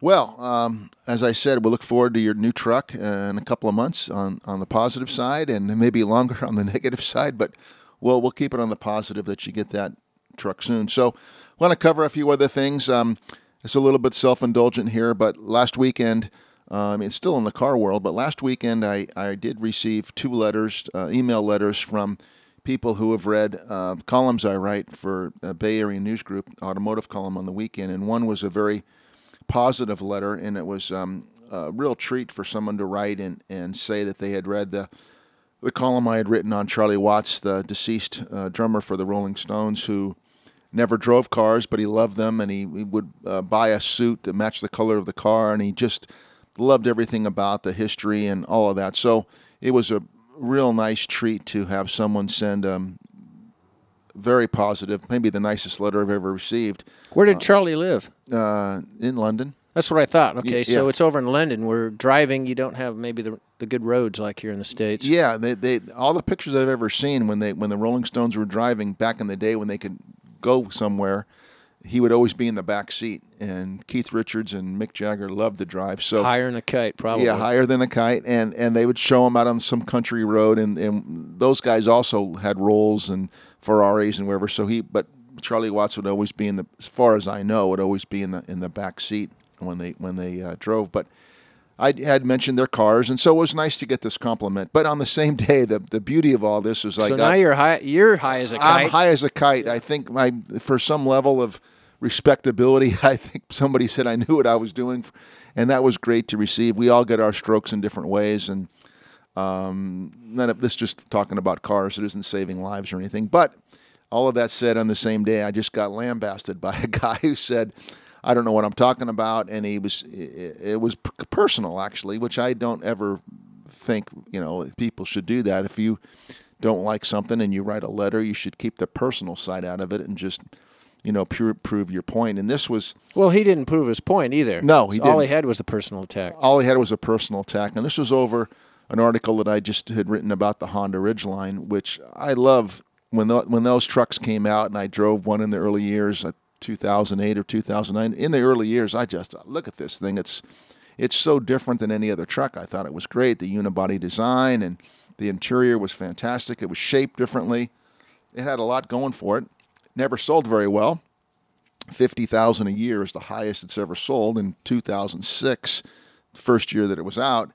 [SPEAKER 1] Well, um, as I said, we look forward to your new truck in a couple of months on, on the positive side, and maybe longer (laughs) on the negative side. But we'll we'll keep it on the positive that you get that truck soon. So, want to cover a few other things. Um, it's a little bit self indulgent here, but last weekend, um, it's still in the car world, but last weekend I, I did receive two letters, uh, email letters from people who have read uh, columns I write for a Bay Area News Group, automotive column on the weekend, and one was a very positive letter, and it was um, a real treat for someone to write and, and say that they had read the the column I had written on Charlie Watts, the deceased uh, drummer for the Rolling Stones, who never drove cars, but he loved them, and he, he would uh, buy a suit that matched the color of the car, and he just loved everything about the history and all of that. So it was a real nice treat to have someone send um, very positive, maybe the nicest letter I've ever received.
[SPEAKER 2] Where did Charlie live?
[SPEAKER 1] Uh, in London.
[SPEAKER 2] That's what I thought. Okay,
[SPEAKER 1] Y-
[SPEAKER 2] so it's over in London. We're driving. You don't have maybe the the good roads like here in the states.
[SPEAKER 1] Yeah, they, they all the pictures I've ever seen when they when the Rolling Stones were driving back in the day when they could go somewhere, he would always be in the back seat. And Keith Richards and Mick Jagger loved to drive. So
[SPEAKER 2] Higher than a kite, probably.
[SPEAKER 1] Yeah, higher than a kite, and and they would show him out on some country road, and and those guys also had Rolls and Ferraris and wherever. So he, but Charlie Watts would always be in the, as far as I know, would always be in the in the back seat when they when they uh, drove. But I had mentioned their cars, and so it was nice to get this compliment. But on the same (laughs) day, the the beauty of all this is I
[SPEAKER 2] So
[SPEAKER 1] got
[SPEAKER 2] now you're high. You're high as a kite.
[SPEAKER 1] I'm high as a kite. I think my for some level of respectability, (laughs) I think somebody said I knew what I was doing, and that was great to receive. We all get our strokes in different ways, and um, none of this just talking about cars. It isn't saving lives or anything. But all of that said, on the same day, I just got lambasted by (laughs) a guy who said. I don't know what I'm talking about, and he was. It, was personal, actually, which I don't ever think you know people should do that. If you don't like something and you write a letter, you should keep the personal side out of it and just you know pure, prove your point. And this was
[SPEAKER 2] well, he didn't prove his point either.
[SPEAKER 1] No, he
[SPEAKER 2] All he had was a personal attack.
[SPEAKER 1] all he had was a personal attack, and this was over an article that I just had written about the Honda Ridgeline, which I love. When tho- when those trucks came out, and I drove one in the early years, uh, 2008 or 2009. In the early years, I just look at this thing. It's it's so different than any other truck. I thought it was great. The unibody design and the interior was fantastic. It was shaped differently. It had a lot going for it. Never sold very well. Fifty thousand a year is the highest it's ever sold in 2006, first year that it was out.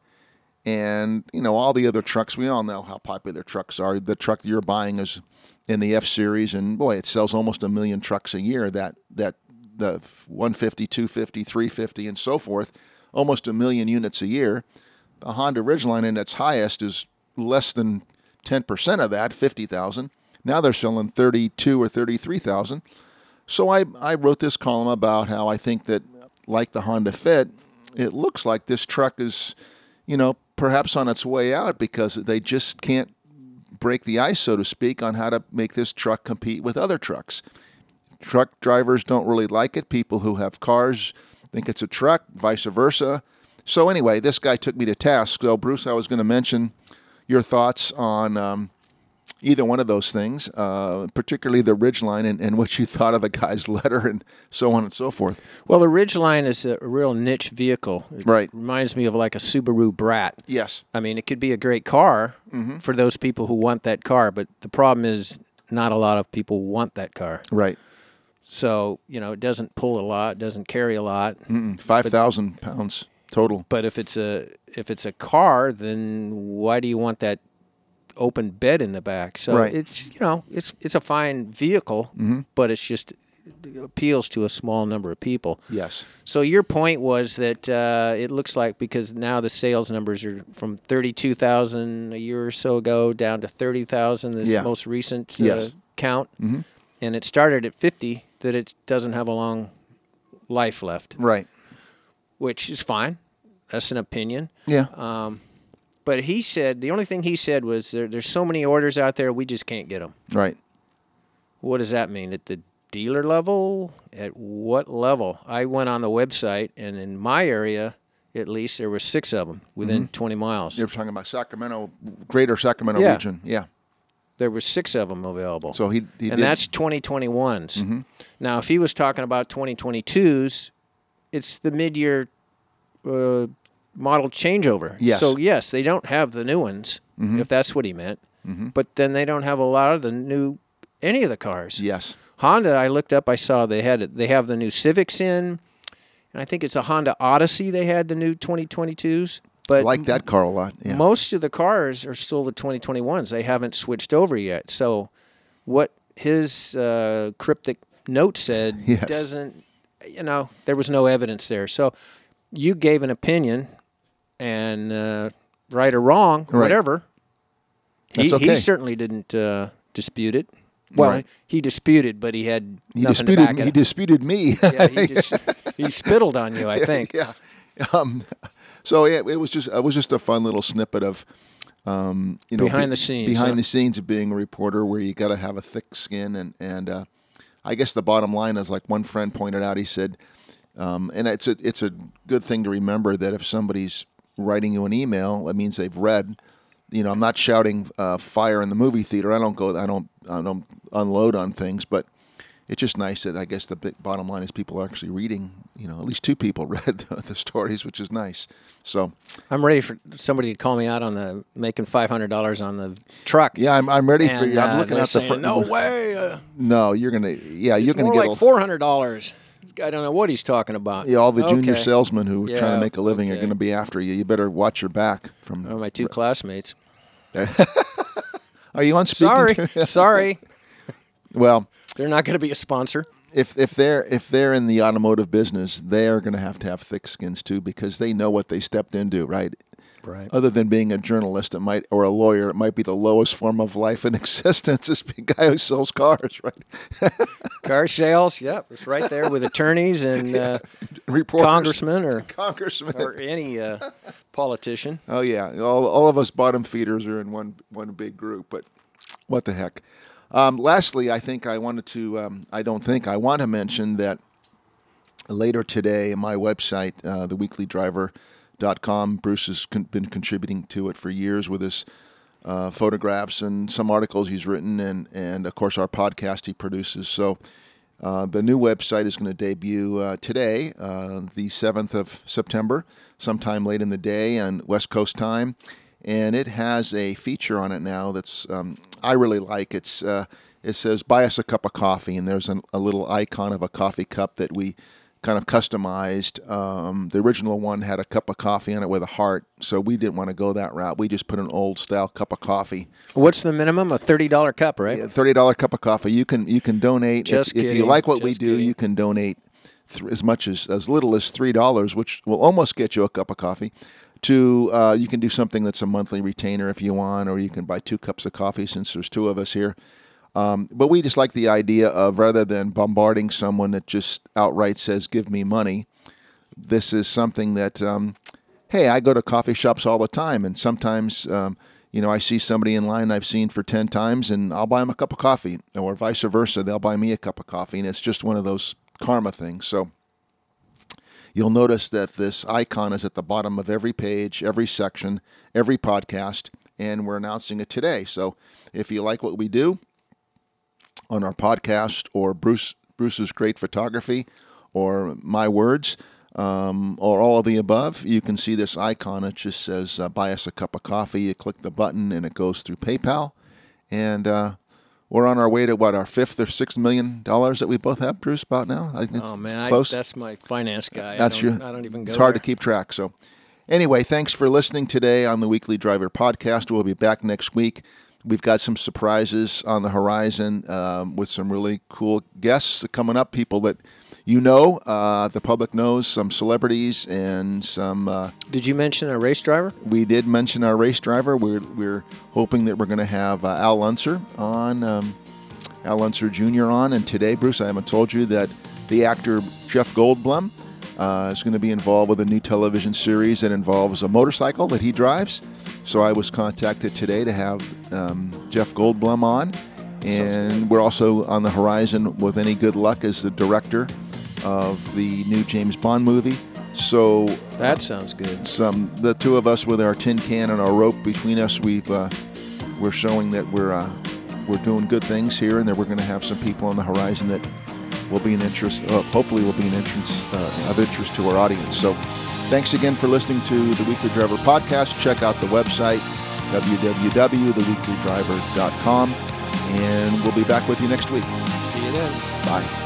[SPEAKER 1] And you know all the other trucks. We all know how popular trucks are. The truck you're buying is in the F series, and boy, it sells almost a million trucks a year. That that the 150, 250, 350, and so forth, almost a million units a year. The Honda Ridgeline in its highest is less than 10% of that, 50,000. Now they're selling 32 or 33,000. So I, I wrote this column about how I think that, like the Honda Fit, it looks like this truck is, you know, perhaps on its way out because they just can't break the ice, so to speak, on how to make this truck compete with other trucks. Truck drivers don't really like it. People who have cars think it's a truck, vice versa. So, anyway, this guy took me to task. So, Bruce, I was going to mention your thoughts on um, either one of those things, uh, particularly the Ridgeline and, and what you thought of the guy's (laughs) letter and so on and so forth.
[SPEAKER 2] Well, the Ridgeline is a real niche vehicle. It
[SPEAKER 1] Right.
[SPEAKER 2] reminds me of like a Subaru Brat.
[SPEAKER 1] Yes.
[SPEAKER 2] I mean, it could be a great car
[SPEAKER 1] Mm-hmm.
[SPEAKER 2] for those people who want that car, but the problem is not a lot of people want that car.
[SPEAKER 1] Right.
[SPEAKER 2] So, you know, it doesn't pull a lot, doesn't carry a lot.
[SPEAKER 1] Mm, 5,000 pounds total.
[SPEAKER 2] But if it's a if it's a car, then why do you want that open bed in the back? So
[SPEAKER 1] Right.
[SPEAKER 2] it's you know it's it's a fine vehicle, but it's just it appeals to a small number of people.
[SPEAKER 1] Yes.
[SPEAKER 2] So your point was that uh, it looks like because now the sales numbers are from thirty-two thousand a year or so ago down to thirty thousand. This
[SPEAKER 1] Yeah.
[SPEAKER 2] most recent uh,
[SPEAKER 1] Yes.
[SPEAKER 2] count, and it started at fifty. That it doesn't have a long life left,
[SPEAKER 1] Right.
[SPEAKER 2] which is fine. That's an opinion.
[SPEAKER 1] Yeah.
[SPEAKER 2] Um, but he said the only thing he said was there, there's so many orders out there, we just can't get them.
[SPEAKER 1] right.
[SPEAKER 2] What does that mean? At the dealer level? At what level? I went on the website, and in my area, at least, there were six of them within 20 miles.
[SPEAKER 1] You're talking about Sacramento, greater Sacramento
[SPEAKER 2] Yeah.
[SPEAKER 1] region. Yeah.
[SPEAKER 2] there was six of them available.
[SPEAKER 1] So he, he
[SPEAKER 2] and
[SPEAKER 1] did-
[SPEAKER 2] that's 2021s. Now, if he was talking about 2022s, it's the mid-year uh, model changeover.
[SPEAKER 1] Yes.
[SPEAKER 2] So yes, they don't have the new ones, if that's what he meant. But then they don't have a lot of the new any of the cars.
[SPEAKER 1] yes.
[SPEAKER 2] Honda, I looked up, I saw they had they have the new Civics in, and I think it's a Honda Odyssey. They had the new 2022s,
[SPEAKER 1] I
[SPEAKER 2] but
[SPEAKER 1] like that car a lot. Yeah.
[SPEAKER 2] most of the cars are still the 2021s. They haven't switched over yet. So, what his uh, cryptic note said (laughs)
[SPEAKER 1] Yes.
[SPEAKER 2] doesn't, you know, there was no evidence there. So, you gave an opinion, and uh, right or wrong,
[SPEAKER 1] Right.
[SPEAKER 2] whatever. He,
[SPEAKER 1] okay.
[SPEAKER 2] he certainly didn't uh, dispute it. Well,
[SPEAKER 1] Right.
[SPEAKER 2] he disputed, but he had
[SPEAKER 1] he
[SPEAKER 2] nothing
[SPEAKER 1] disputed
[SPEAKER 2] to back
[SPEAKER 1] me.
[SPEAKER 2] it
[SPEAKER 1] He disputed me.
[SPEAKER 2] yeah, he (laughs) just he spittled on you, I (laughs) think.
[SPEAKER 1] yeah. Um, so yeah, it was just it was just a fun little snippet of um, you know
[SPEAKER 2] Behind the scenes,
[SPEAKER 1] behind
[SPEAKER 2] huh?
[SPEAKER 1] the scenes of being a reporter, where you got to have a thick skin and and uh, I guess the bottom line is like one friend pointed out. He said, um, and it's a it's a good thing to remember that if somebody's writing you an email, that means they've read. You know, I'm not shouting uh, fire in the movie theater. I don't go. I don't. I don't unload on things, but it's just nice that I guess the big bottom line is people are actually reading. You know, at least two people (laughs) read the, the stories, which is nice. So
[SPEAKER 2] I'm ready for somebody to call me out on the making five hundred dollars on the truck.
[SPEAKER 1] yeah, I'm, I'm ready for you. I'm
[SPEAKER 2] uh,
[SPEAKER 1] looking at the
[SPEAKER 2] saying,
[SPEAKER 1] front.
[SPEAKER 2] No way. Uh,
[SPEAKER 1] No, you're gonna. Yeah, you're gonna get
[SPEAKER 2] like four hundred dollars. This guy don't know what he's talking about.
[SPEAKER 1] yeah, all the junior
[SPEAKER 2] Okay.
[SPEAKER 1] salesmen who are trying to make a living are going to be after you. You better watch your back. From
[SPEAKER 2] Oh, my two classmates. (laughs)
[SPEAKER 1] are you on speaking?
[SPEAKER 2] Sorry,
[SPEAKER 1] to- (laughs) (laughs)
[SPEAKER 2] sorry.
[SPEAKER 1] well,
[SPEAKER 2] They're not going to be a sponsor.
[SPEAKER 1] if if they're if they're in the automotive business, they are going to have to have thick skins too because they know what they stepped into, right?
[SPEAKER 2] Right.
[SPEAKER 1] Other than being a journalist, it might or a lawyer, it might be the lowest form of life in (laughs) existence. Is being a guy who sells cars, right? (laughs)
[SPEAKER 2] Car sales. Yep, it's right there with attorneys and (laughs) uh, congressmen or
[SPEAKER 1] congressman.
[SPEAKER 2] or any uh, politician.
[SPEAKER 1] Oh yeah, all, all of us bottom feeders are in one one big group. But what the heck? Um, lastly, I think I wanted to. Um, I don't think I want to mention that later today, my website, the Weekly uh, theweeklydriver.com. Bruce has con- been contributing to it for years with his uh, photographs and some articles he's written, and and of course our podcast he produces. So. Uh, the new website is going to debut uh, today, uh, the 7th of September, sometime late in the day on West Coast time. And it has a feature on it now that's um, I really like. It's uh, it says "Buy us a cup of coffee," and there's an, a little icon of a coffee cup that we kind of customized. Um, the original one had a cup of coffee on it with a heart, so we didn't want to go that route. We just put an old style cup of coffee
[SPEAKER 2] What's the minimum? A thirty dollar cup, right?
[SPEAKER 1] a thirty dollar cup of coffee. You can you can donate
[SPEAKER 2] Just
[SPEAKER 1] if, if you like what we do.
[SPEAKER 2] kidding.
[SPEAKER 1] You can donate th- as much as as little as three dollars, which will almost get you a cup of coffee. To uh, you can do something that's a monthly retainer if you want, or you can buy two cups of coffee since there's two of us here. Um, but we just like the idea of rather than bombarding someone that just outright says "give me money," this is something that um, hey, I go to coffee shops all the time, and sometimes um, you know I see somebody in line I've seen for ten times, and I'll buy them a cup of coffee, or vice versa, they'll buy me a cup of coffee, and it's just one of those karma things. So you'll notice that this icon is at the bottom of every page, every section, every podcast, and we're announcing it today. So if you like what we do on our podcast or Bruce Bruce's great photography or my words um, or all of the above, you can see this icon. It just says uh, "Buy us a cup of coffee." You click the button, and it goes through PayPal, and uh, we're on our way to what our fifth or sixth million dollars that we both have, Bruce. About now, I think it's,
[SPEAKER 2] Oh man, I,
[SPEAKER 1] close.
[SPEAKER 2] that's my finance guy.
[SPEAKER 1] That's
[SPEAKER 2] I
[SPEAKER 1] your.
[SPEAKER 2] I don't even go.
[SPEAKER 1] It's hard
[SPEAKER 2] there.
[SPEAKER 1] to keep track. So, anyway, thanks for listening today on the Weekly Driver podcast. We'll be back next week. We've got some surprises on the horizon um, with some really cool guests coming up. People that you know, uh, the public knows, some celebrities, and some. Uh,
[SPEAKER 2] Did you mention a race driver?
[SPEAKER 1] we did mention our race driver. We're, we're hoping that we're going to have uh, Al Unser on, um, Al Unser Jr. on. And today, Bruce, I haven't told you that the actor Jeff Goldblum uh, is going to be involved with a new television series that involves a motorcycle that he drives. So I was contacted today to have um, Jeff Goldblum on. And we're also on the horizon with any good luck as the director of the new James Bond movie. So
[SPEAKER 2] That sounds good.
[SPEAKER 1] some the two of us with our tin can and our rope between us we've uh, we're showing that we're uh, we're doing good things here, and that we're going to have some people on the horizon that will be an interest. Uh, hopefully, will be an interest uh, of interest to our audience. So, thanks again for listening to the Weekly Driver podcast. Check out the website www.theweeklydriver.com, and we'll be back with you next week.
[SPEAKER 2] See you then.
[SPEAKER 1] Bye.